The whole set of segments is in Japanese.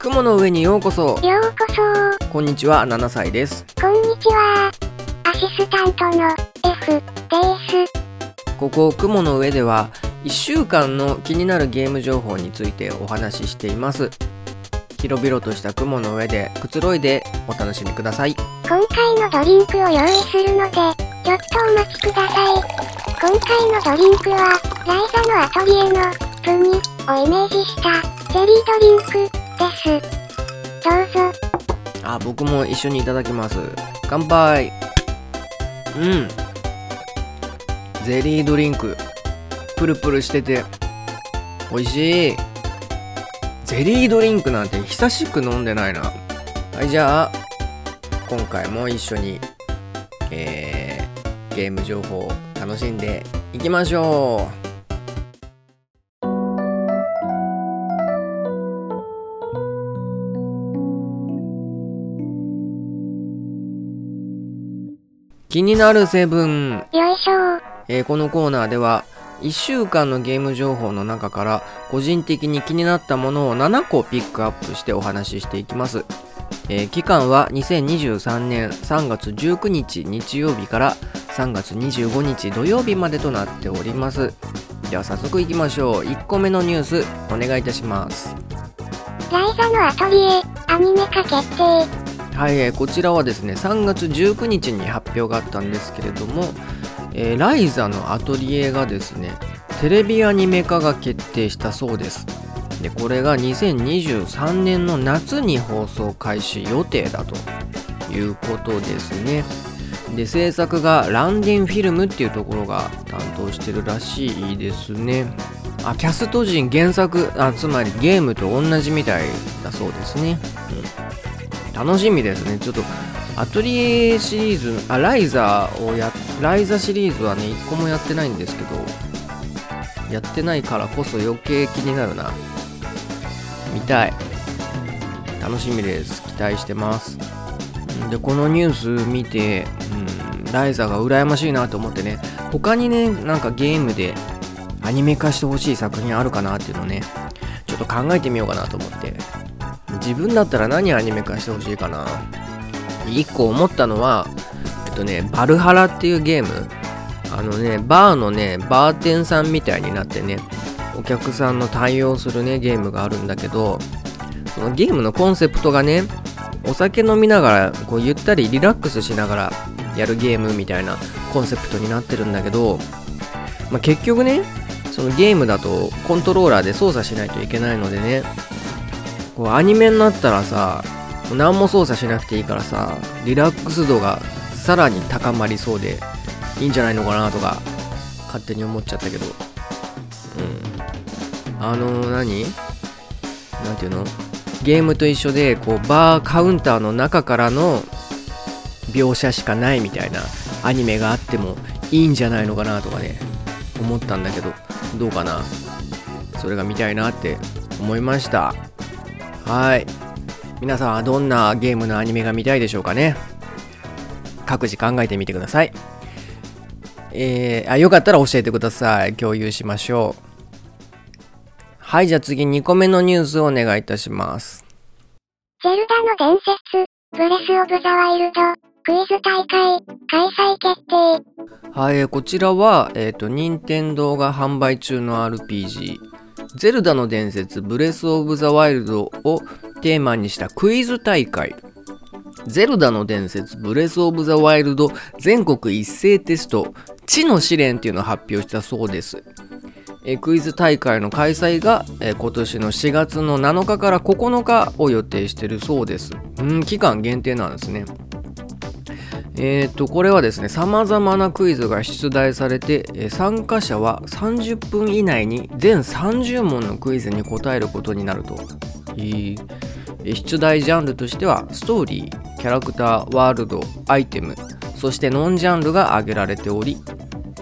雲の上にようこそ。ようこそ。こんにちは7歳です。こんにちは。アシスタントの F です。ここ雲の上では1週間の気になるゲーム情報についてお話ししています。広々とした雲の上でくつろいでお楽しみください。今回のドリンクを用意するのでちょっとお待ちください。今回のドリンクはライザのアトリエのプニをイメージしたゼリードリンクですどうぞあ僕も一緒にいただきます。乾杯。うん。ゼリードリンク。プルプルしてて。美味しい。ゼリードリンクなんて久しく飲んでないな。はいじゃあ今回も一緒にえー、ゲーム情報を楽しんでいきましょう。気になるセブン。よいしょ。えーこのコーナーでは1週間のゲーム情報の中から個人的に気になったものを7個ピックアップしてお話ししていきます、えー期間は2023年3月19日日曜日から3月25日土曜日までとなっております。では早速いきましょう。1個目のニュースお願いいたします。ライザのアトリエアニメ化決定はい、こちらはですね3月19日に発表があったんですけれども、えーライザのアトリエがですねテレビアニメ化が決定したそうです。でこれが2023年の夏に放送開始予定だということですね。で制作がランディンフィルムっていうところが担当してるらしいですね。あキャスト陣原作あつまりゲームと同じみたいだそうですね、うん。楽しみですね。ちょっとアトリエシリーズあライザーをやライザシリーズはね1個もやってないんですけどやってないからこそ余計気になるな。見たい。楽しみです。期待してます。でこのニュース見て、うん、ライザーが羨ましいなと思ってね。他にねなんかゲームでアニメ化してほしい作品あるかなっていうのねちょっと考えてみようかなと思って。自分だったら何アニメ化してほしいかな。一個思ったのはえっとねバルハラっていうゲーム。あのねバーのねバーテンさんみたいになってねお客さんの対応するねゲームがあるんだけどそのゲームのコンセプトがねお酒飲みながらこうゆったりリラックスしながらやるゲームみたいなコンセプトになってるんだけど、まあ、結局ねそのゲームだとコントローラーで操作しないといけないのでねこうアニメになったらさ何も操作しなくていいからさリラックス度がさらに高まりそうでいいんじゃないのかなとか勝手に思っちゃったけど。うん。あの何？なんていうの？ゲームと一緒でこうバーカウンターの中からの描写しかないみたいなアニメがあってもいいんじゃないのかなとかね思ったんだけどどうかな？それが見たいなって思いました。はい。皆さんはどんなゲームのアニメが見たいでしょうかね？各自考えてみてください。えー、あよかったら教えてください。共有しましょう。はいじゃあ次2個目のニュースをお願いいたします。ゼルダの伝説。ブレスオブザワイルド。クイズ大会。開催決定。はい、えーこちらは、えっ、と、任天堂が販売中の RPG、ゼルダの伝説、ブレス・オブ・ザ・ワイルドをテーマにしたクイズ大会。ゼルダの伝説、ブレス・オブ・ザ・ワイルド全国一斉テスト、地の試練っていうのを発表したそうです。えクイズ大会の開催が、え今年の4月の7日から9日を予定してるそうです。うん、期間限定なんですね。えー、とこれはですねさまざまなクイズが出題されて、えー参加者は30分以内に全30問のクイズに答えることになると。いいえー出題ジャンルとしてはストーリーキャラクターワールドアイテムそしてノンジャンルが挙げられており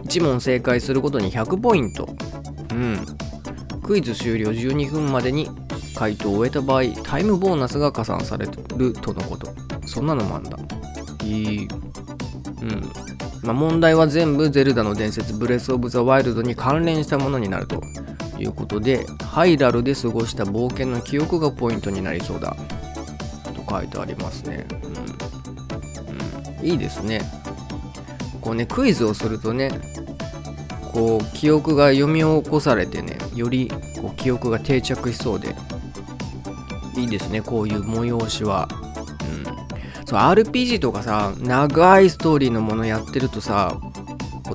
1問正解することに100ポイント。うん。クイズ終了12分までに回答を終えた場合タイムボーナスが加算されるとのこと。そんなのもあんだいいうん。まあ、問題は全部ゼルダの伝説ブレス・オブ・ザ・ワイルドに関連したものになるということでハイラルで過ごした冒険の記憶がポイントになりそうだ。と書いてありますね、うん、うん、いいですねこうねクイズをするとねこう記憶が読み起こされてねよりこう記憶が定着しそうでいいですねこういう催しはそう RPG とかさ長いストーリーのものやってるとさ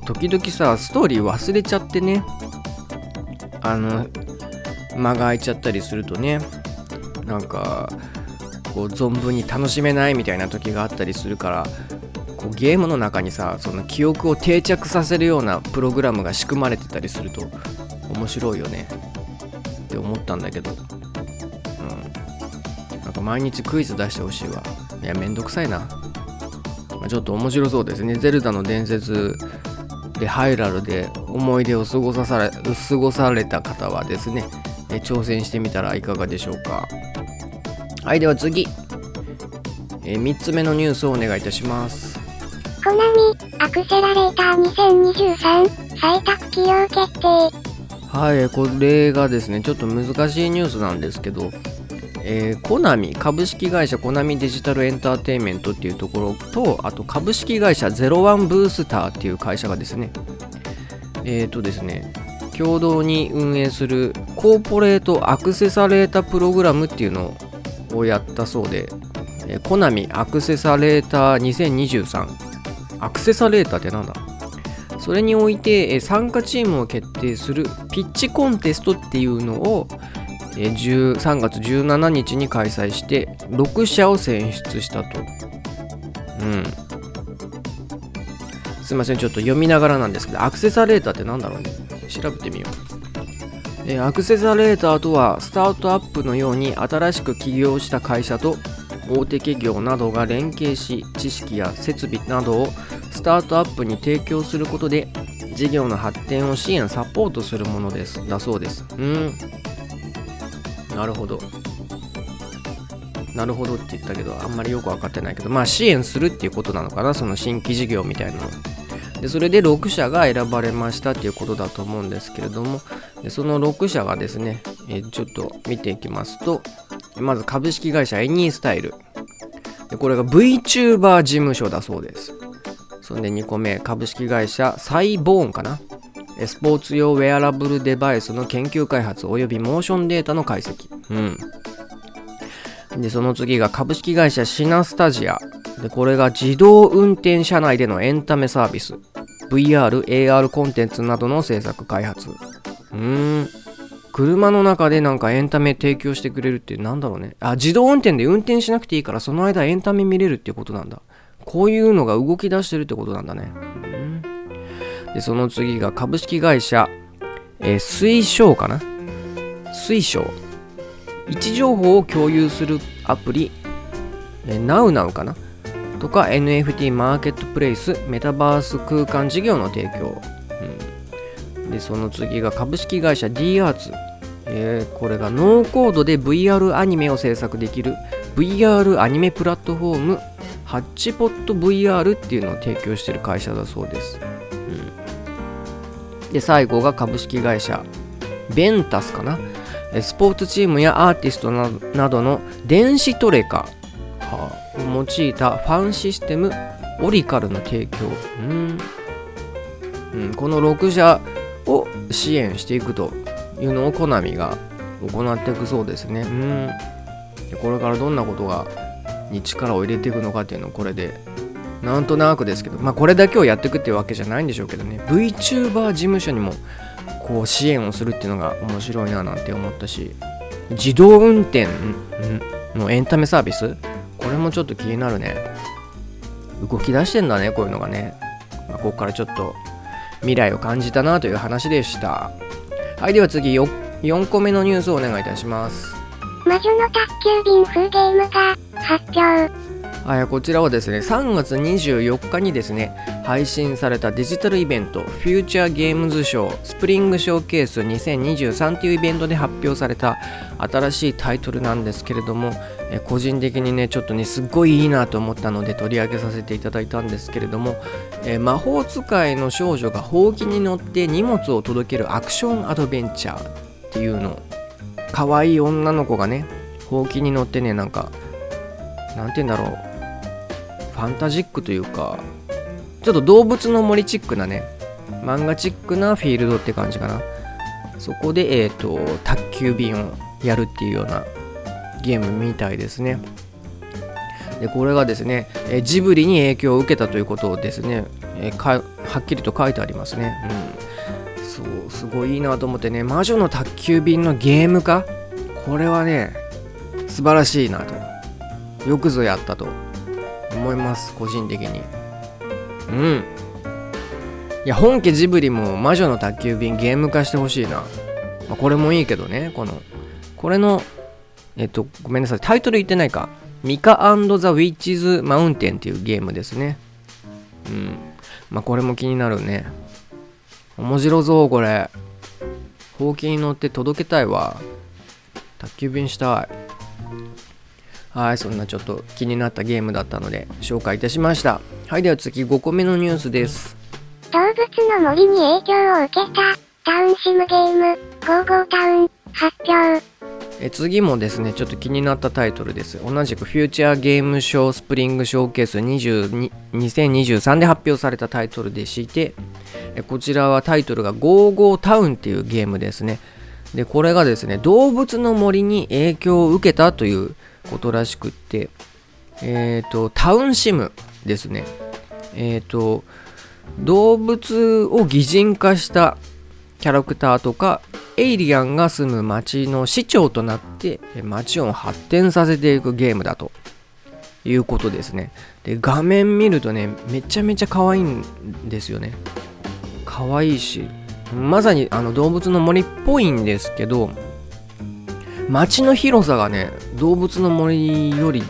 時々さストーリー忘れちゃってね。あの間が空いちゃったりするとね。なんかこう存分に楽しめないみたいな時があったりするからこうゲームの中にさその記憶を定着させるようなプログラムが仕組まれてたりすると面白いよね。って思ったんだけど。うん。なんか毎日クイズ出してほしいわ。いやめんどくさいな、まあ、ちょっと面白そうですね。ゼルダの伝説でハイラルで思い出を過ごされ過ごされた方はですねえ挑戦してみたらいかがでしょうか。はいでは次。え3つ目のニュースをお願いいたします。コナミ、アクセラレーター2023、採択起用決定。はいこれがですねちょっと難しいニュースなんですけどえー、コナミ株式会社コナミデジタルエンターテインメントっていうところとあと株式会社ゼロワンブースターっていう会社がですね。えっ、ー、とですね共同に運営するコーポレートアクセサレータプログラムっていうのをやったそうで、え、コナミアクセサレーター2023アクセサレーターってなんだ？それにおいて参加チームを決定するピッチコンテストっていうのをえ3月17日に開催して6社を選出したと。うん。すいません、ちょっと読みながらなんですけど、アクセサレーターって何だろうね。調べてみよう。えアクセサレーターとは、スタートアップのように新しく起業した会社と大手企業などが連携し、知識や設備などをスタートアップに提供することで、事業の発展を支援、サポートするものです。だそうです。うん。なるほど。なるほどって言ったけど、あんまりよく分かってないけど、まあ支援するっていうことなのかな、その新規事業みたいなの。でそれで6社が選ばれましたっていうことだと思うんですけれども、でその6社がですね、えちょっと見ていきますと、まず株式会社エニースタイル。でこれが VTuber 事務所だそうです。そんで2個目、株式会社サイボーンかな。スポーツ用ウェアラブルデバイスの研究開発及びモーションデータの解析。うん。で、その次が株式会社シナスタジア。で、これが自動運転車内でのエンタメサービス。VR、AR コンテンツなどの制作開発。うーん。車の中でなんかエンタメ提供してくれるってなんだろうね。あ、自動運転で運転しなくていいからその間エンタメ見れるっていうことなんだ。こういうのが動き出してるってことなんだね。で、その次が株式会社、えー、水晶かな？水晶。位置情報を共有するアプリ、えー、NowNow かな？とか NFT マーケットプレイスメタバース空間事業の提供、うん、でその次が株式会社 d アーツ、えー、これがノーコードで VR アニメを制作できる VR アニメプラットフォームハッチポット VR っていうのを提供してる会社だそうです、で最後が株式会社。ベンタスかな？スポーツチームやアーティストなどの電子トレカ。を用いたファンシステムオリカルの提供。うん、ん、この6社を支援していくというのをコナミが行っていくそうですね。うん。これからどんなことがに力を入れていくのかっていうのをこれでなんとなくですけど、まあこれだけをやっていくっていうわけじゃないんでしょうけどね、VTuber 事務所にもこう支援をするっていうのが面白いななんて思ったし、自動運転のエンタメサービス？これもちょっと気になるね。動き出してんだね、こういうのがね。まあ、ここからちょっと未来を感じたなという話でした。はい、では次 4, 4個目のニュースをお願いいたします。魔女の宅急便風ゲームが発表。はい、こちらはですね、3月24日にですね、配信されたデジタルイベント、フューチャーゲームズショー、スプリングショーケース2023というイベントで発表された新しいタイトルなんですけれども、え個人的にね、ちょっとね、すっごいいいなと思ったので取り上げさせていただいたんですけれども、え魔法使いの少女がほうきに乗って荷物を届けるアクションアドベンチャーっていうの可愛い女の子がねほうきに乗ってねなんかなんて言うんだろう。ァンタジックというかちょっと動物の森チックなね漫画チックなフィールドって感じかなそこでえっ、ー、と宅急便をやるっていうようなゲームみたいですねでこれがですね、えジブリに影響を受けたということをですね、えはっきりと書いてありますね。うん。そう、すごいいいなと思ってね、魔女の宅急便のゲーム化？これはね、素晴らしいなと。よくぞやったと思います、個人的に。うん。いや、本家ジブリも魔女の宅急便ゲーム化してほしいな。まあ、これもいいけどね、この、これの、えっと、ごめんなさい、タイトル言ってないか。ミカザ・ウィッチズ・マウンテンっていうゲームですね。うん。まあこれも気になるね。面白そう、これ。ほうきに乗って届けたいわ。宅急便したい。はい、そんなちょっと気になったゲームだったので紹介いたしました。はい、では次5個目のニュースです。動物の森に影響を受けたタウンシムゲーム、ゴーゴータウン、発表。え次もですね、ちょっと気になったタイトルです。同じくフューチャーゲームショースプリングショーケース2023で発表されたタイトルでしてえこちらはタイトルがゴーゴータウンっていうゲームですね。で、これがですね、動物の森に影響を受けたということらしくって、えっ、ー、と、タウンシムですね。えっ、ー、と、動物を擬人化したキャラクターとかエイリアンが住む町の市長となって町を発展させていくゲームだと。いうことですね。で画面見るとねめちゃめちゃ可愛いんですよね。可愛いしまさにあの動物の森っぽいんですけど街の広さがね動物の森より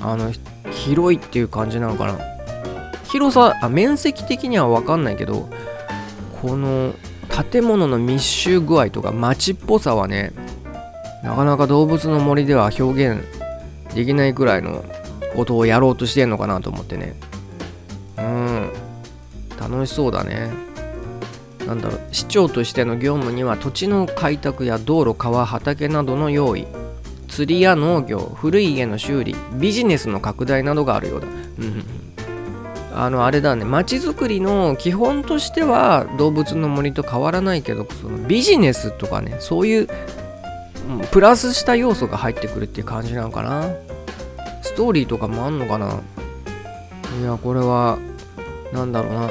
あの広いっていう感じなのかな？広さあ面積的には分かんないけどこの建物の密集具合とか街っぽさはねなかなか動物の森では表現できないくらいのことをやろうとしてんのかなと思ってね。うん。楽しそうだね。なんだろう。市長としての業務には土地の開拓や道路川畑などの用意。釣りや農業古い家の修理ビジネスの拡大などがあるようだ。うん。あのあれだね。街づくりの基本としては動物の森と変わらないけどそのビジネスとかねそういうプラスした要素が入ってくるっていう感じなのかな。ストーリーとかもあんのかな。いやこれは何だろうな。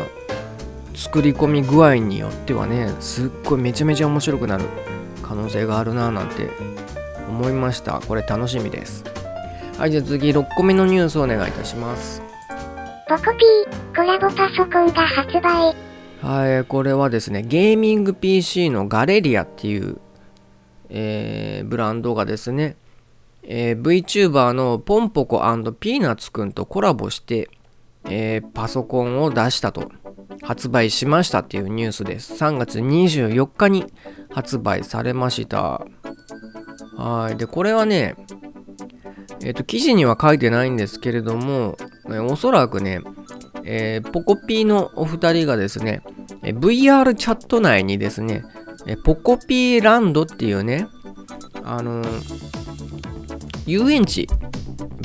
作り込み具合によってはねすっごいめちゃめちゃ面白くなる可能性があるななんて思いましたこれ楽しみですはいじゃあ次6個目のニュースをお願いいたしますポコピー、コラボパソコンが発売。はい、これはですね、ゲーミング PC のガレリアっていう、えー、ブランドがですね、えー、VTuber のポンポコピーナッツくんとコラボして、えー、パソコンを出したと、発売しましたっていうニュースです。3月24日に発売されました。はい。で、これはね、えっ、ー、と、記事には書いてないんですけれども、えおそらくね、えー、ポコピーのお二人がですね、え VR チャット内にですね、えポコピーランドっていうね、あのー、遊園地、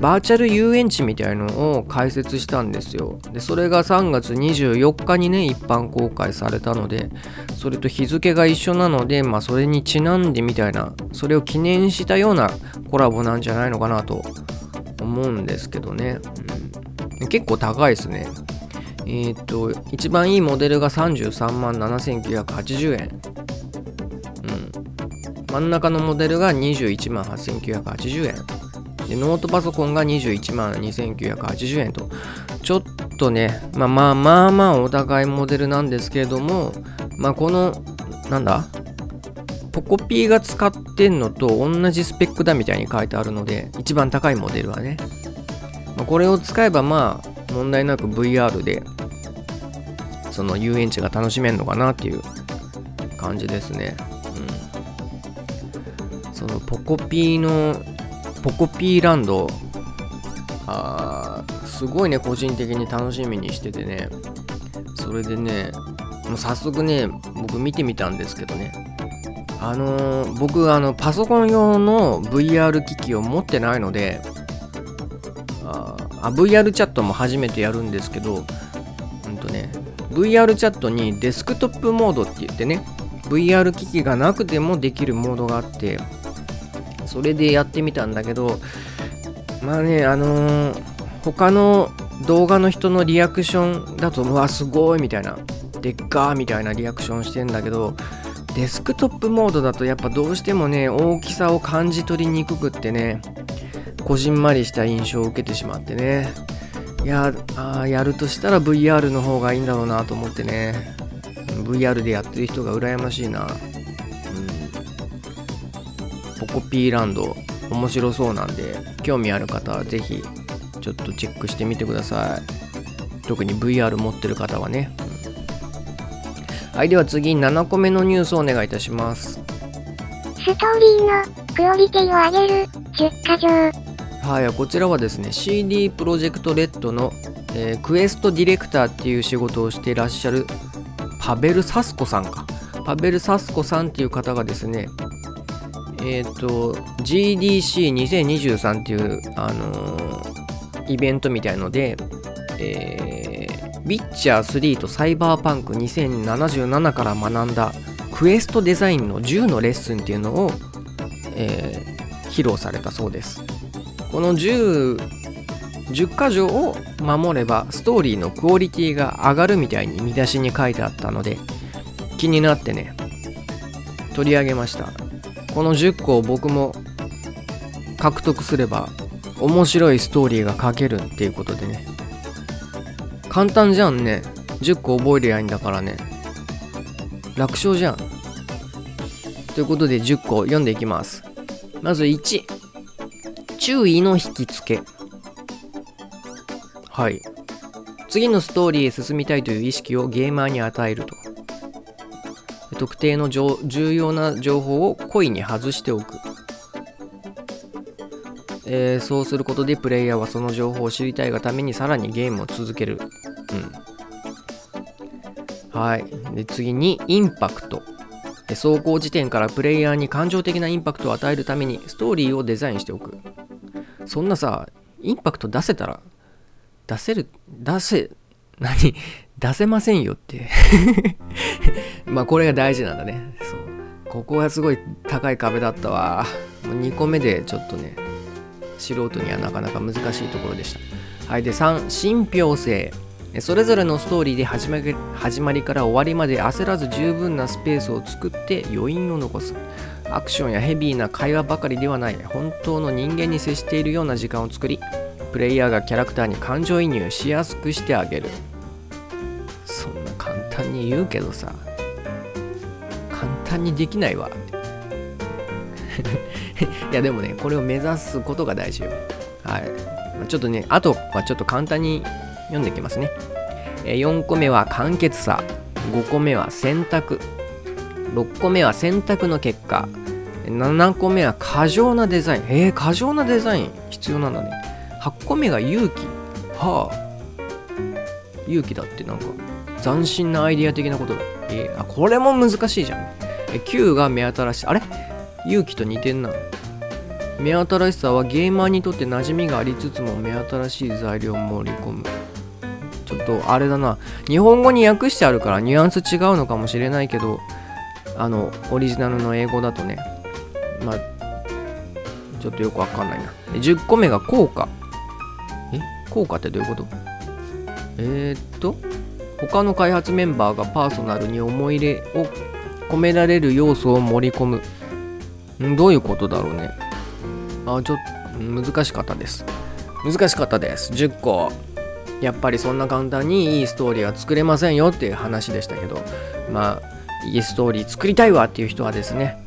バーチャル遊園地みたいのを開設したんですよ。で、それが3月24日にね、一般公開されたので、それと日付が一緒なので、まあ、それにちなんでみたいな、それを記念したようなコラボなんじゃないのかなと思うんですけどね。うん、結構高いですね。えっ、と、一番いいモデルが33万7980円。真ん中のモデルが21万8980円。でノートパソコンが21万2980円と、ちょっとね、まあまあまあまあお高いモデルなんですけれども、まあこの、なんだ？ポコピーが使ってんのと同じスペックだみたいに書いてあるので、一番高いモデルはね。まあ、これを使えばまあ問題なく VR でその遊園地が楽しめるのかなっていう感じですね。そのポコピーのポコピーランド、あすごいね、個人的に楽しみにしててね、それでね、もう早速ね、僕見てみたんですけどね、あのー僕あのパソコン用の VR 機器を持ってないのであ VR チャットも初めてやるんですけどうんとね VR チャットにデスクトップモードって言ってね VR 機器がなくてもできるモードがあってそれでやってみたんだけどまあねあのー他の動画の人のリアクションだとうわすごいみたいなでっかーみたいなリアクションしてんだけどデスクトップモードだとやっぱどうしてもね大きさを感じ取りにくくってねこじんまりした印象を受けてしまってね。いやあやるとしたら VR の方がいいんだろうなと思ってね。VR でやってる人が羨ましいな、ポコピーランド面白そうなんで興味ある方はぜひちょっとチェックしてみてください。特に VR 持ってる方はね、うんはいでは次7個目のニュースをお願いいたします。ストーリーのクオリティを上げる10か条。はい、こちらはですね CD プロジェクトレッドの、えークエストディレクターっていう仕事をしていらっしゃるパベル・サスコさんか。パベル・サスコさんっていう方がですねえっ、と GDC2023 っていう、あのーイベントみたいので、えー、ビッチャー3とサイバーパンク2077から学んだクエストデザインの10のレッスンっていうのを、えー披露されたそうです。この 10, 10箇条を守ればストーリーのクオリティが上がるみたいに見出しに書いてあったので気になってね取り上げました。この10個を僕も獲得すれば面白いストーリーが書けるっていうことでね。簡単じゃんね。10個覚えりゃいいんだからね。楽勝じゃん。ということで10個読んでいきます。まず1注意の引き付け。はい。次のストーリーへ進みたいという意識をゲーマーに与えると。特定の重要な情報を故意に外しておく、えーそうすることでプレイヤーはその情報を知りたいがためにさらにゲームを続ける。うん。はい。で次にインパクト。走行時点からプレイヤーに感情的なインパクトを与えるためにストーリーをデザインしておく。そんなさインパクト出せたら出せる出せ何？出せませんよって。まあこれが大事なんだね。そう。ここはすごい高い壁だったわ。もう2個目でちょっとね素人にはなかなか難しいところでした。はいで3信憑性。それぞれのストーリーで始まり始まりから終わりまで焦らず十分なスペースを作って余韻を残す。アクションやヘビーな会話ばかりではない。本当の人間に接しているような時間を作りプレイヤーがキャラクターに感情移入しやすくしてあげる。単に言うけどさ簡単にできないわ。いやでもねこれを目指すことが大事よ。はい。ちょっとねあとはちょっと簡単に読んでいきますね。4個目は簡潔さ。5個目は選択。6個目は選択の結果。7個目は過剰なデザイン。えー、過剰なデザイン？必要なんだね。8個目が勇気。はあ。勇気だってなんか。斬新なアイディア的なことだ。えーあこれも難しいじゃん。え9が目新しい。あれ？勇気と似てんな。目新しさはゲーマーにとって馴染みがありつつも目新しい材料を盛り込む。ちょっとあれだな。日本語に訳してあるからニュアンス違うのかもしれないけどあのオリジナルの英語だとね。まあちょっとよくわかんないな。で10個目が効果。え？効果ってどういうこと？えー、っと他の開発メンバーがパーソナルに思い入れを込められる要素を盛り込む。んどういうことだろうね。あちょっと難しかったです。難しかったです。10個やっぱりそんな簡単にいいストーリーは作れませんよっていう話でしたけど。まあいいストーリー作りたいわっていう人はですね。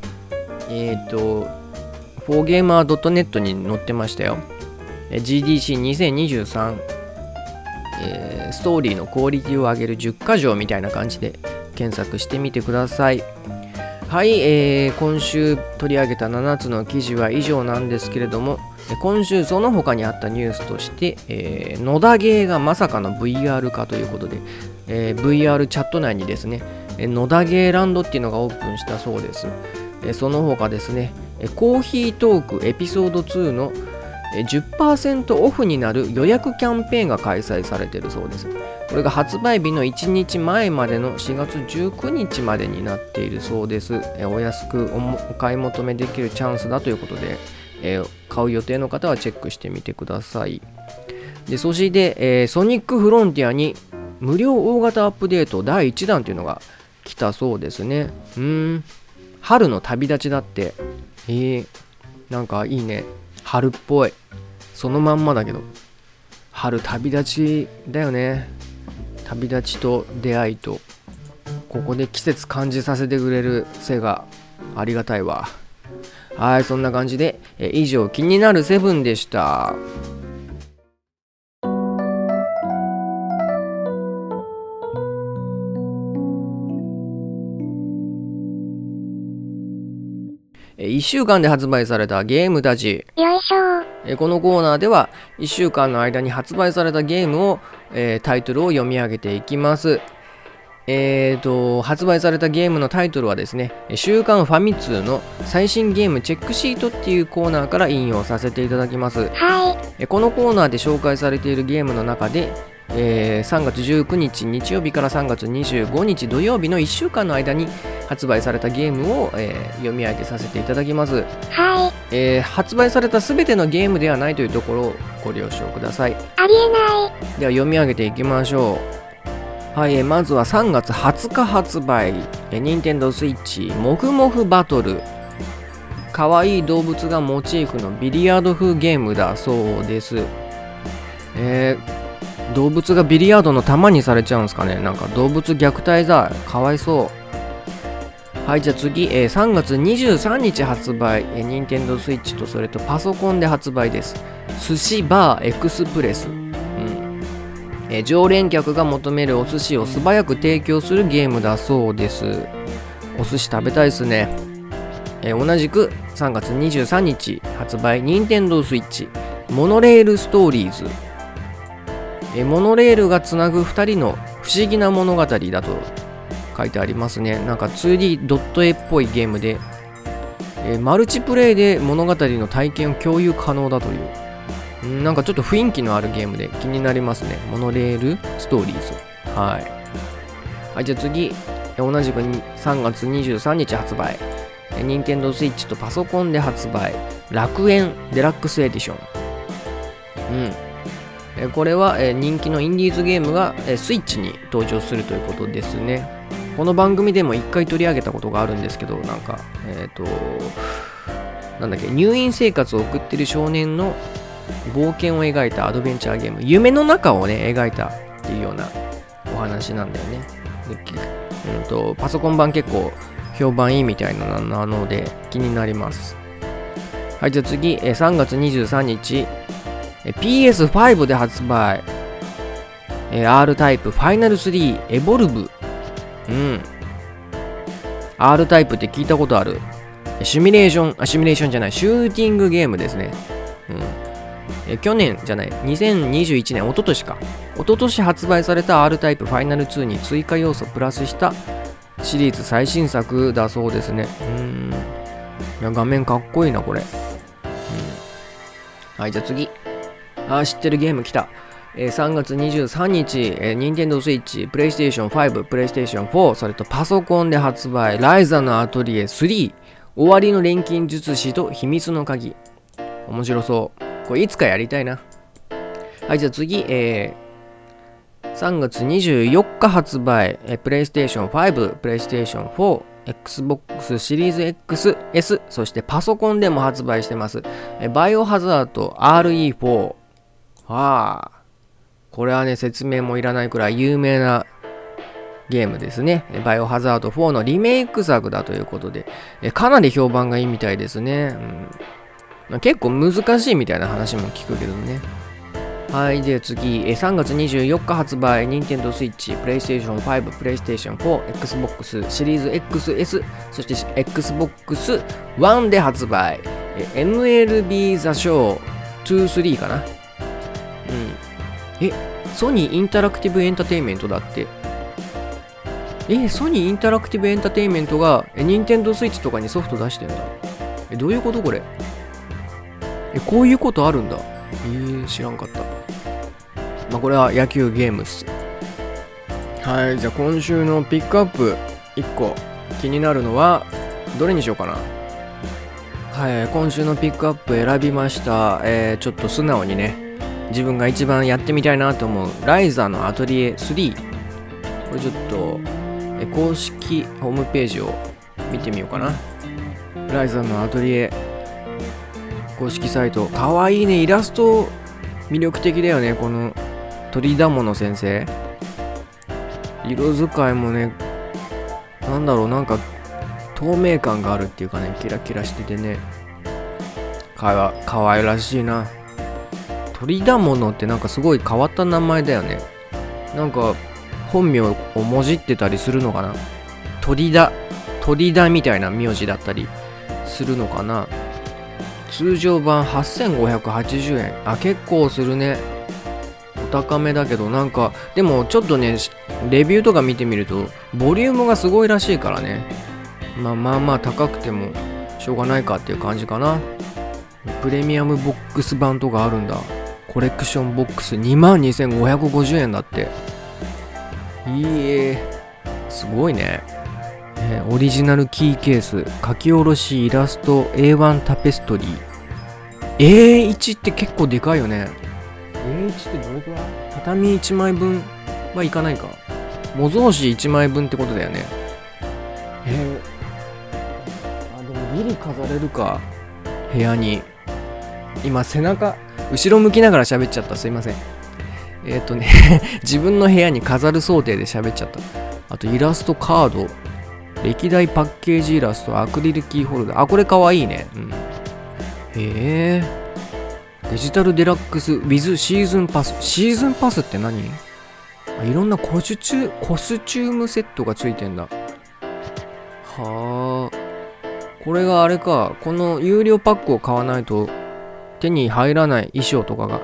えっ、と 4gamer.net に載ってましたよ。GDC2023 えーストーリーのクオリティを上げる10箇条みたいな感じで検索してみてください。はい、えー今週取り上げた7つの記事は以上なんですけれども今週その他にあったニュースとして、えー野田ゲーがまさかの VR 化ということで、えー VR チャット内にですね野田ゲーランドっていうのがオープンしたそうです。えその他ですね、コーヒートークエピソード2の10%オフになる予約キャンペーンが開催されているそうです。これが発売日の1日前までの4月19日までになっているそうです。お安くお買い求めできるチャンスだということで、え買う予定の方はチェックしてみてください。でそして、えー、ソニックフロンティアに無料大型アップデート第1弾というのが来たそうですね。うん。春の旅立ちだって。えー、なんかいいね。春っぽい。そのまんまだけど。春旅立ちだよね。旅立ちと出会いと、ここで季節感じさせてくれる背がありがたいわ。はい、そんな感じで、以上、気になるセブンでした。1週間で発売されたゲームたち。よいしょこのコーナーでは1週間の間に発売されたゲームを、えー、タイトルを読み上げていきます。えーと、発売されたゲームのタイトルはですね、週刊ファミ通の最新ゲームチェックシートっていうコーナーから引用させていただきます。はい。このコーナーで紹介されているゲームの中で、えー、3月19日日曜日から3月25日土曜日の1週間の間に発売されたゲームを、えー、読み上げさせていただきます、はい。えー、発売された全てのゲームではないというところをご了承ください。ありえない。では読み上げていきましょう。はい、えー、まずは3月20日発売、えー、任天堂スイッチもふもふバトル。かわいい動物がモチーフのビリヤード風ゲームだそうです。えー動物がビリヤードの玉にされちゃうんですかね。なんか動物虐待だ。かわいそう。はいじゃあ次、えー、3月23日発売、えー、任天堂 switch とそれとパソコンで発売です。寿司バーエクスプレス、うん。えー、常連客が求めるお寿司を素早く提供するゲームだそうです。お寿司食べたいですね、え、同じく3月23日発売。任天堂 switch モノレールストーリーズ。えモノレールがつなぐ2人の不思議な物語だと書いてありますね。なんか 2D ドット絵っぽいゲームで、えマルチプレイで物語の体験を共有可能だという。なんかちょっと雰囲気のあるゲームで気になりますね。モノレールストーリーズ。はい。はいじゃあ次。同じく3月23日発売。任天堂 switch とパソコンで発売。楽園デラックスエディション。うん。これは人気のインディーズゲームがスイッチに登場するということですね。この番組でも一回取り上げたことがあるんですけど、なんか、えっ、ー、と、なんだっけ、入院生活を送ってる少年の冒険を描いたアドベンチャーゲーム、夢の中をね、描いたっていうようなお話なんだよね。でうんと、パソコン版結構評判いいみたいなので気になります。はい、じゃあ次、3月23日、PS5 で発売、え R タイプファイナル3エボルブ。うん。R タイプって聞いたことある？シミュレーション、あ、シミュレーションじゃない、シューティングゲームですね。うん。え去年じゃない、2021年、一昨年か。一昨年発売された R タイプファイナル2に追加要素プラスしたシリーズ最新作だそうですね。うん。いや画面かっこいいな、これ。はい、じゃあ次。あ、知ってるゲーム来た。えー、3月23日、えー、Nintendo Switch、PlayStation 5、PlayStation 4、それとパソコンで発売、ライザのアトリエ3、終わりの錬金術師と秘密の鍵。面白そう。これいつかやりたいな。はい、じゃあ次、えー、3月24日発売、えー、PlayStation 5、PlayStation 4、Xbox シリーズ XS、そしてパソコンでも発売してます。えー、バイオハザード RE4、ああ、これはね、説明もいらないくらい有名なゲームですね。バイオハザード4のリメイク作だということで、かなり評判がいいみたいですね。うん、結構難しいみたいな話も聞くけどね。はい、で次、3月24日発売、Nintendo Switch、PlayStation 5、PlayStation 4、Xbox シリーズ XS、そして Xbox One で発売、MLB The Show 23かな。うん。え、ソニーインタラクティブエンターテインメントだって。えソニーインタラクティブエンターテインメントがえニンテンドースイッチとかにソフト出してんだ。えどういうことこれ？えこういうことあるんだ。えー、知らんかった。まあこれは野球ゲームっす。はいじゃあ今週のピックアップ1個。気になるのはどれにしようかな。はい今週のピックアップ選びました。えー、ちょっと素直にね。自分が一番やってみたいなと思う。ライザーのアトリエ3これちょっと公式ホームページを見てみようかな。ライザーのアトリエ。公式サイト。かわいいね。イラスト魅力的だよね。この鳥だもの先生。色使いもねなんだろう。なんか透明感があるっていうかね。キラキラしててね。かわかわいらしいな。鳥だものってなんかすごい変わった名前だよね。なんか本名をもじってたりするのかな。鳥だ。鳥だみたいな名字だったりするのかな。通常版8580円。あ結構するね。お高めだけどなんかでもちょっとねレビューとか見てみるとボリュームがすごいらしいからね。まあまあまあ高くてもしょうがないかっていう感じかな。プレミアムボックス版とかあるんだ。コレクションボックス22,550円だって。いいえ。すごいね、えー、オリジナルキーケース書き下ろしイラスト A1 タペストリー。A1 って結構でかいよね。A1 ってどれくらい？畳1枚分はいかないか。模造紙1枚分ってことだよね。えー、あでもギリ飾れるか。部屋に。今背中後ろ向きながら喋っちゃった。すいません。えっ、ー、とね 自分の部屋に飾る想定で喋っちゃった。あとイラストカード。歴代パッケージイラストアクリルキーホルダー。あこれかわいいね。うん。へえデジタルデラックス with シーズンパス。シーズンパスって何？いろんなコスチュコスチュームセットがついてんだ。はあこれがあれか。この有料パックを買わないと手に入らない衣装とかが。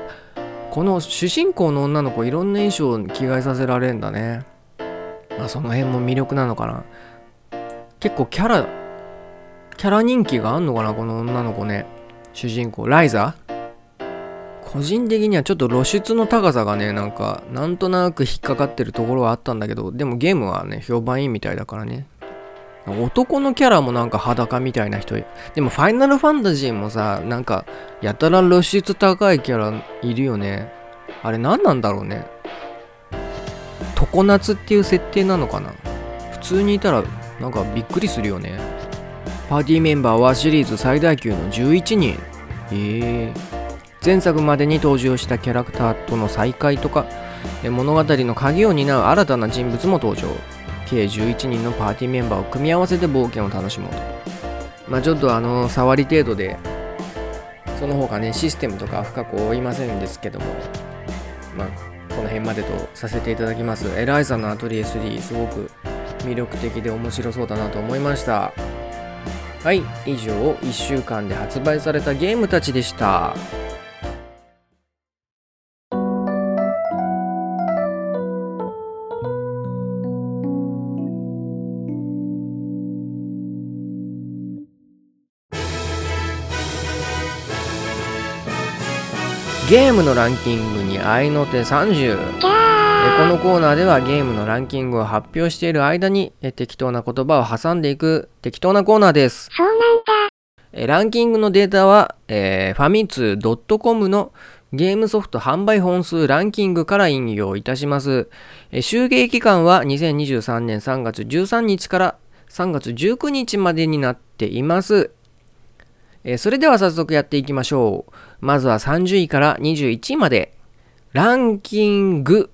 この主人公の女の子いろんな衣装に着替えさせられるんだね。まあその辺も魅力なのかな。結構キャラキャラ人気があんのかなこの女の子ね。主人公ライザ個人的にはちょっと露出の高さがねなんかなんとなく引っかかってるところはあったんだけどでもゲームはね評判いいみたいだからね。男のキャラもなんか裸みたいな人。でもファイナルファンタジーもさなんかやたら露出高いキャラいるよね。あれ何なんだろうね。常夏っていう設定なのかな。普通にいたらなんかびっくりするよね。パーティーメンバーはシリーズ最大級の11人えー、前作までに登場したキャラクターとの再会とか物語の鍵を担う新たな人物も登場。計11人のパーティーメンバーを組み合わせて冒険を楽しもうと。まあちょっとあの、触り程度で、その他ね、システムとか深く追いませんですけども、まあ、この辺までとさせていただきます。エライザのアトリエ3、すごく魅力的で面白そうだなと思いました。はい、以上、1週間で発売されたゲームたちでした。ゲームのランキングに合いの手30このコーナーではゲームのランキングを発表している間に適当な言葉を挟んでいく適当なコーナーですそうなんだランキングのデータは、えー、ファミツー .com のゲームソフト販売本数ランキングから引用いたします。え集計期間は2023年3月13日から3月19日までになっています。えそれでは早速やっていきましょう。まずは30位から21位まで。ランキング。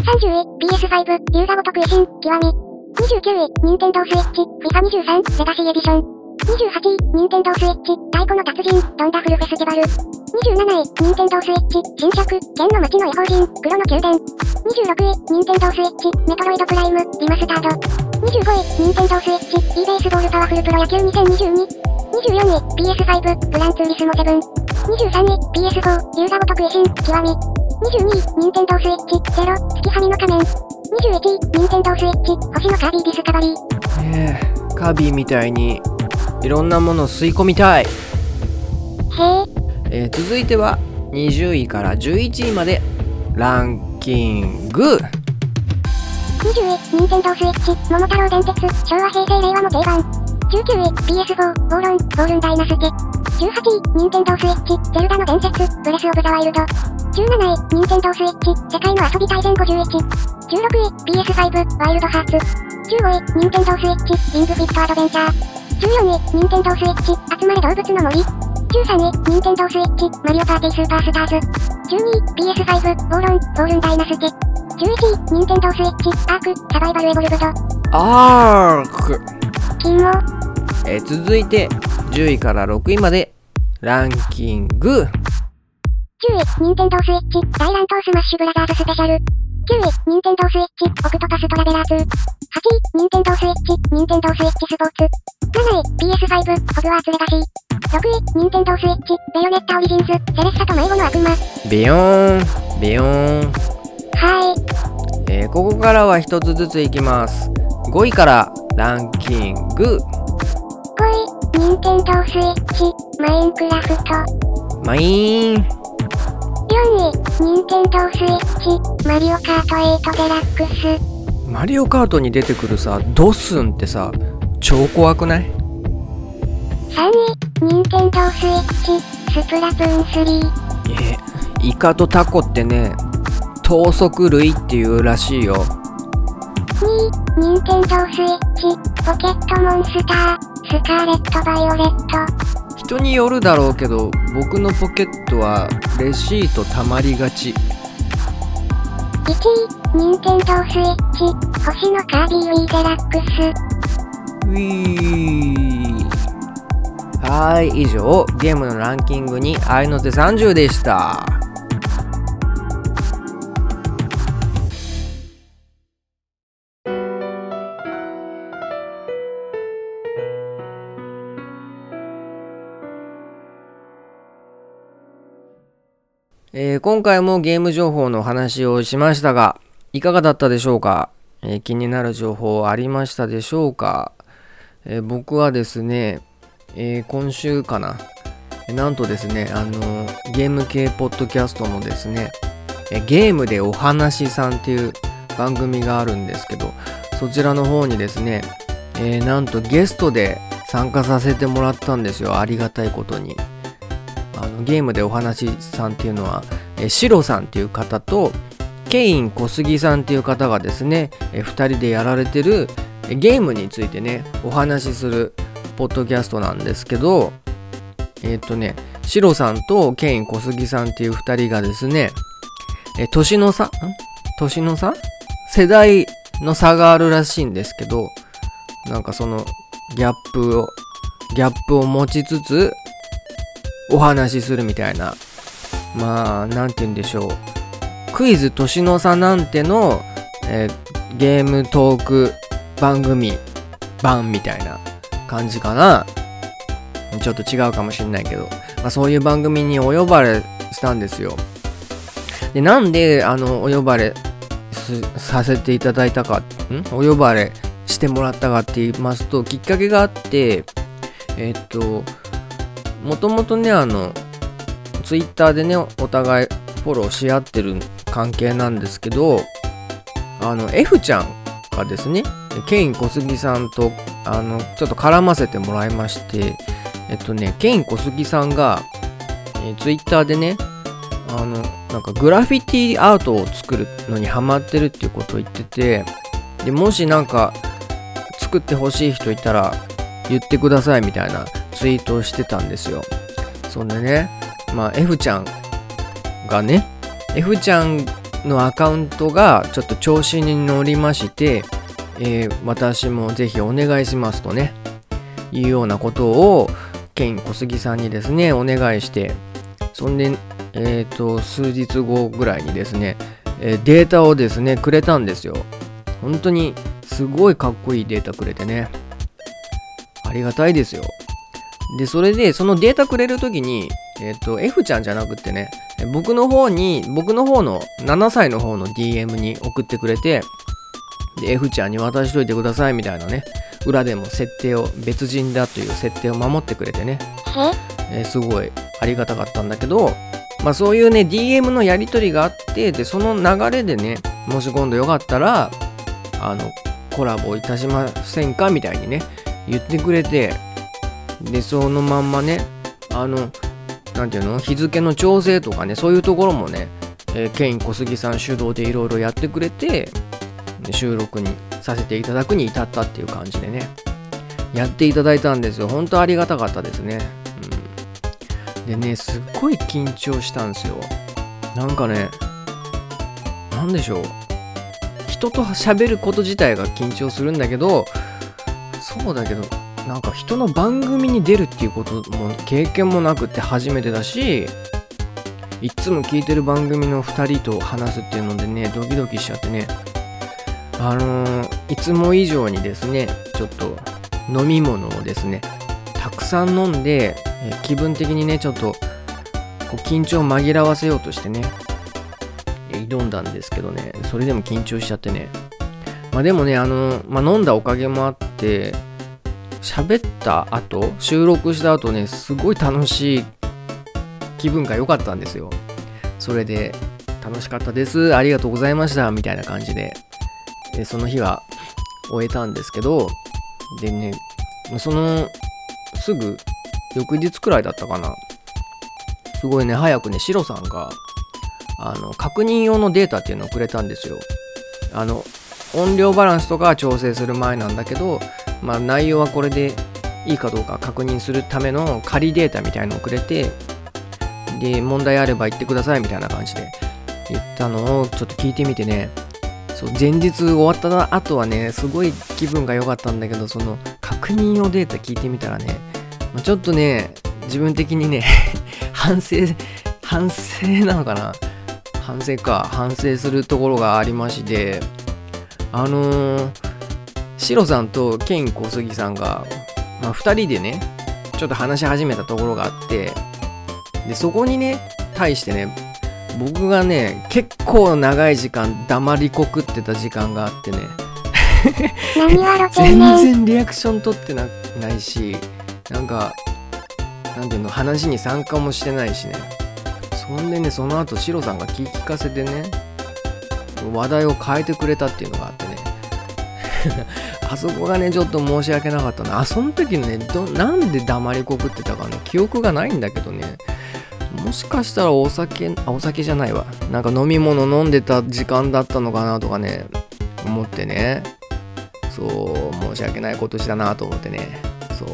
30位、PS5、ユーザごと食いしん、極み。29位、ニンテンドースイッチ、FIFA23、レガシーエディション。28位、ニンテンドースイッチ、太鼓の達人、ドンダフルフェスティバル。27位、ニンテンドースイッチ、新作、剣の街の異邦人、黒の宮殿。26位、ニンテンドースイッチ、メトロイドプライム、リマスタード。25位、ニンテンドースイッチ、e ベースボールパワフルプロ野球2022。24位、PS5、グランツーリスモ7。23位、PS4、ユーザごと食いしん、極み。22位、ニンテンドースイッチ、ゼロ、月はみの仮面。21位、ニンテンドースイッチ、星のカービィディスカバリー。えー、カービィみたいにいろんなものを吸い込みたい、へえ、えー続いては20位から11位までランキング20位、ニンテンドースイッチ、桃太郎電鉄、昭和平成令和の定番。19位、PS4、ボーロン、ボールンダイナスケ。18位、ニンテンドースイッチ、ゼルダの伝説、ブレスオブザワイルド。17位、ニンテンドースイッチ、世界の遊び大全51。16位、PS5、ワイルドハーツ。15位、ニンテンドースイッチ、リングフィットアドベンチャー。14位、ニンテンドースイッチ、集まれ動物の森。13位、ニンテンドースイッチ、マリオパーティースーパースターズ。12位、PS5、ボーロン、ボールンダイナスケ。11位、ニンテンドースイッチ、アーク、サバイバルエボルブド。アーク、キモ。えー続いて10位から6位までランキング10位、ニンテンドースイッチ、大乱闘スマッシュブラザーズスペシャル。9位、ニンテンドースイッチ、オクトパストラベラー2。8位、ニンテンドースイッチ、ニンテンドースイッチスポーツ。7位、PS5、ホグワーツレガシー。6位、ニンテンドースイッチ、ベヨネッタオリジンズ、セレッサと迷子の悪魔。ビヨーンビヨーン、はい。えーここからは一つずついきます5位からランキング5位、ニンテンドースイッチ、マインクラフト。マイーン4位、ニンテンドースイッチ、マリオカート8デラックス。マリオカートに出てくるさドスンってさ超怖くない？3位、ニンテンドースイッチ、スプラトゥーン3。えーイカとタコってね等速類っていうらしいよ2位、ニンテンドースイッチ、ポケットモンスター、スカーレット・バイオレット。人によるだろうけど僕のポケットはレシートたまりがち1位、ニンテンドースイッチ、星のカービィウィーデラックス。ウィーはーい以上ゲームのランキングに合いの手30でしたえー今回もゲーム情報の話をしましたがいかがだったでしょうか、えー気になる情報ありましたでしょうか、えー僕はですね、え今週かな、えなんとですね、あのゲーム系ポッドキャストのですね、えゲームでお話さんっていう番組があるんですけど、そちらの方にですね、えなんとゲストで参加させてもらったんですよ。ありがたいことに。あのゲームでお話さんっていうのは、えーシロさんっていう方と、ケイン小杉さんっていう方がですね、え2人でやられてるゲームについてねお話しするポッドキャストなんですけどえっ、とねシロさんとケイン小杉さんっていう2人がですねえ年の差ん？年の差？世代の差があるらしいんですけどなんかそのギャップをギャップを持ちつつお話しするみたいな。まあなんて言うんでしょう。クイズ年の差なんての、えーゲームトーク番組版みたいな感じかな。ちょっと違うかもしれないけど、まあ、そういう番組にお呼ばれしたんですよ。でなんであのお呼ばれさせていただいたかん？お呼ばれしてもらったかって言いますときっかけがあってえっともともとねあのツイッターでねお互いフォローし合ってる関係なんですけどあの F ちゃんがですねケイン小杉さんとあのちょっと絡ませてもらいましてえっとねケイン小杉さんが、え、ツイッターでねあのなんかグラフィティアートを作るのにハマってるっていうことを言っててでもしなんか作ってほしい人いたら言ってくださいみたいなツイートをしてたんですよ。そんでねまあ F ちゃんがね F ちゃんのアカウントがちょっと調子に乗りまして、えー私もぜひお願いしますとねいうようなことをケイン小杉さんにですねお願いしてそんでえっ、と数日後ぐらいにですね、えーデータをですねくれたんですよ。本当にすごいかっこいいデータくれてね。ありがたいですよ。でそれでそのデータくれるときにえっ、と F ちゃんじゃなくってね僕の方に僕の方の7歳の方の DM に送ってくれてで F ちゃんに渡しといてくださいみたいなね裏でも設定を別人だという設定を守ってくれてね、え？ーすごいありがたかったんだけどまあそういうね DM のやり取りがあってでその流れでねもし今度よかったらあのコラボいたしませんか？みたいにね言ってくれてでそのまんまねあのなんていうの？日付の調整とかねそういうところもね、えーケイン小杉さん主導でいろいろやってくれて収録にさせていただくに至ったっていう感じでねやっていただいたんですよ。本当ありがたかったですね、うん、でねすっごい緊張したんですよ。なんかねなんでしょう。人と喋ること自体が緊張するんだけどそうだけどなんか人の番組に出るっていうことも経験もなくって初めてだしいっつも聞いてる番組の2人と話すっていうのでねドキドキしちゃってね。あのーいつも以上にですねちょっと飲み物をですねたくさん飲んで、え気分的にねちょっとこう緊張を紛らわせようとしてね挑んだんですけどね。それでも緊張しちゃってね。まあでもねあのーまあ飲んだおかげもあって喋った後収録した後ねすごい楽しい気分が良かったんですよ。それで楽しかったですありがとうございましたみたいな感じで。でその日は終えたんですけどでねそのすぐ翌日くらいだったかな。すごいね早くねシロさんがあの確認用のデータっていうのをくれたんですよ。あの音量バランスとか調整する前なんだけどまあ内容はこれでいいかどうか確認するための仮データみたいのをくれてで問題あれば言ってくださいみたいな感じで言ったのをちょっと聞いてみてね。そう前日終わった後はねすごい気分が良かったんだけどその確認用データ聞いてみたらね、ちょっとね自分的にね 反省反省なのかな？反省か。反省するところがありましてあのー、シロさんとケイン小杉さんが、まあ、2人でねちょっと話し始めたところがあってでそこにね対してね僕がね結構長い時間黙りこくってた時間があってね 全。然リアクション取ってなないしなんかなんていうの話に参加もしてないしねそんでねその後シロさんが聞き聞かせてね話題を変えてくれたっていうのがあっ あそこがねちょっと申し訳なかったな。あその時ねどなんで黙りこくってたかね。記憶がないんだけどね。もしかしたらお酒あお酒じゃないわ。なんか飲み物飲んでた時間だったのかなとかね。思ってね。そう申し訳ないことしたなと思ってね。そう。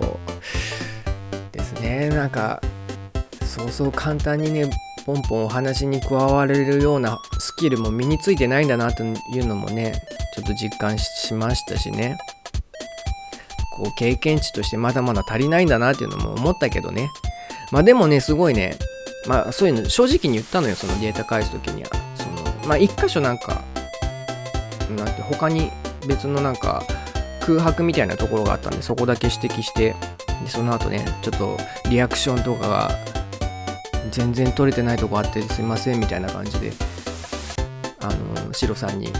ですね。なんかそうそう簡単にねポンポンお話に加われるようなスキルも身についてないんだなというのもねちょっと実感しましたしね。こう経験値としてまだまだ足りないんだなっていうのも思ったけどね。まあでもねすごいね。まあそういうの正直に言ったのよそのデータ返す時には。そのまあ一箇所なんかなんて他に別のなんか空白みたいなところがあったんでそこだけ指摘してでその後ねちょっとリアクションとかが全然取れてないとこあってすいませんみたいな感じであのシロさんに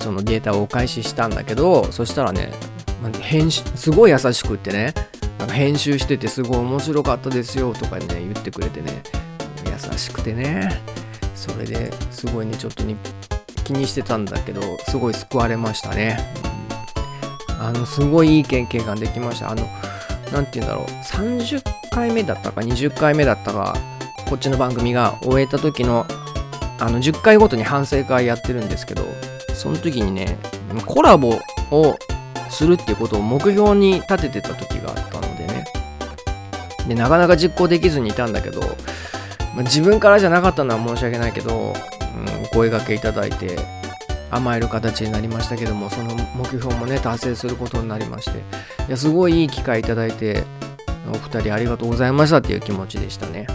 そのデータをお返ししたんだけどそしたらね編集すごい優しくってねなんか編集しててすごい面白かったですよとかね言ってくれてね優しくてねそれですごいねちょっとに気にしてたんだけどすごい救われましたね、うん。あのすごいいい経験ができました。あのなんて言うんだろう。30回目だったか20回目だったかこっちの番組が終えた時のあの10回ごとに反省会やってるんですけどその時にねコラボをするっていうことを目標に立ててた時があったのでね。でなかなか実行できずにいたんだけど、まあ自分からじゃなかったのは申し訳ないけど、うん、お声掛けいただいて甘える形になりましたけどもその目標もね達成することになりましていやすごいいい機会いただいてお二人ありがとうございましたっていう気持ちでしたね。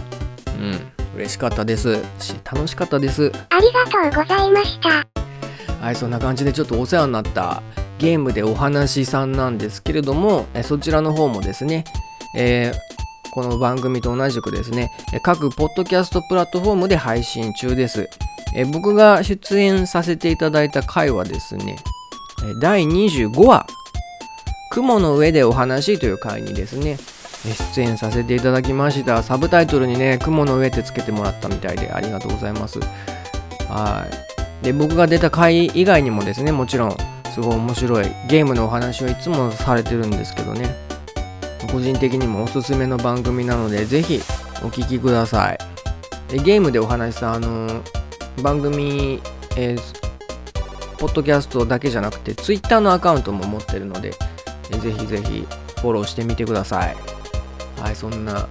うん嬉しかったですし楽しかったですありがとうございました。はい、そんな感じでちょっとお世話になったゲームでお話さんなんですけれども、えそちらの方もですね、えーこの番組と同じくですね、え各ポッドキャストプラットフォームで配信中です。え僕が出演させていただいた回はですね、え第25話「雲の上でお話」という回にですねえ出演させていただきました。サブタイトルにね「雲の上」ってつけてもらったみたいでありがとうございます。はい。で僕が出た回以外にもですねもちろんすごい面白いゲームのお話をいつもされてるんですけどね。個人的にもおすすめの番組なのでぜひお聴きください。でゲームでお話したあの番組、えーポッドキャストだけじゃなくて Twitter のアカウントも持ってるので、えーぜひぜひフォローしてみてください。はいそんな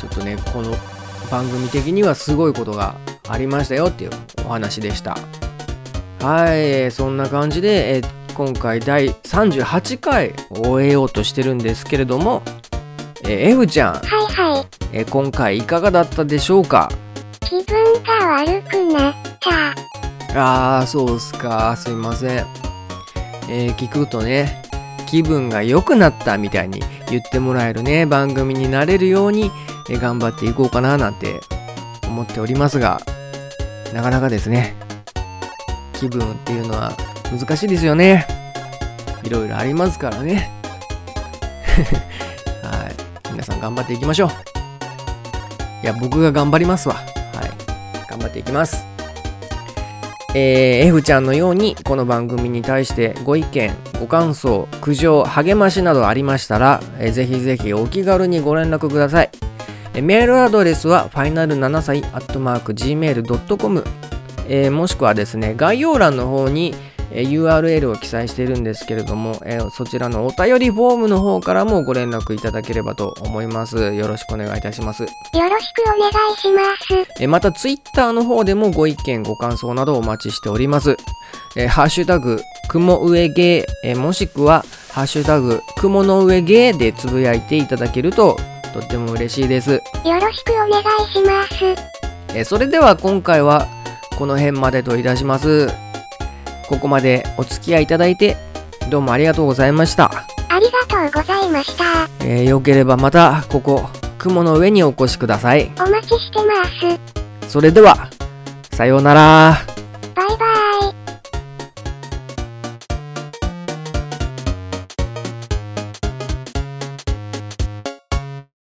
ちょっとねこの番組的にはすごいことがありましたよっていうお話でした。はいえーそんな感じで、えー今回第38回を終えようとしてるんですけれども、えー F ちゃん、はいはい。えー今回いかがだったでしょうか？気分が悪くなった。あーそうっすか。すいません。えー聞くとね気分が良くなったみたいに言ってもらえるね番組になれるように、え頑張っていこうかななんて思っておりますがなかなかですね気分っていうのは難しいですよね。いろいろありますからね。はい。皆さん頑張っていきましょう。いや僕が頑張りますわ。はい。頑張っていきます。えー F ちゃんのようにこの番組に対してご意見ご感想苦情励ましなどありましたら、えーぜひぜひお気軽にご連絡ください、えーメールアドレスはファイナル7歳アットマーク Gmail.com、えーもしくはですね概要欄の方にえー URL を記載しているんですけれども、えーそちらのお便りフォームの方からもご連絡いただければと思います。よろしくお願いいたします。よろしくお願いします。えーまたツイッターの方でもご意見ご感想などお待ちしております、えーハッシュタグ雲上芸、えーもしくはハッシュタグ雲の上芸でつぶやいていただけるととっても嬉しいです、よろしくお願いします。えーそれでは今回はこの辺までといたしますここまでお付き合いいただいてどうもありがとうございました、ありがとうございました。えーよければまたここ雲の上にお越しくださいお待ちしてます。それではさようならバイバイ。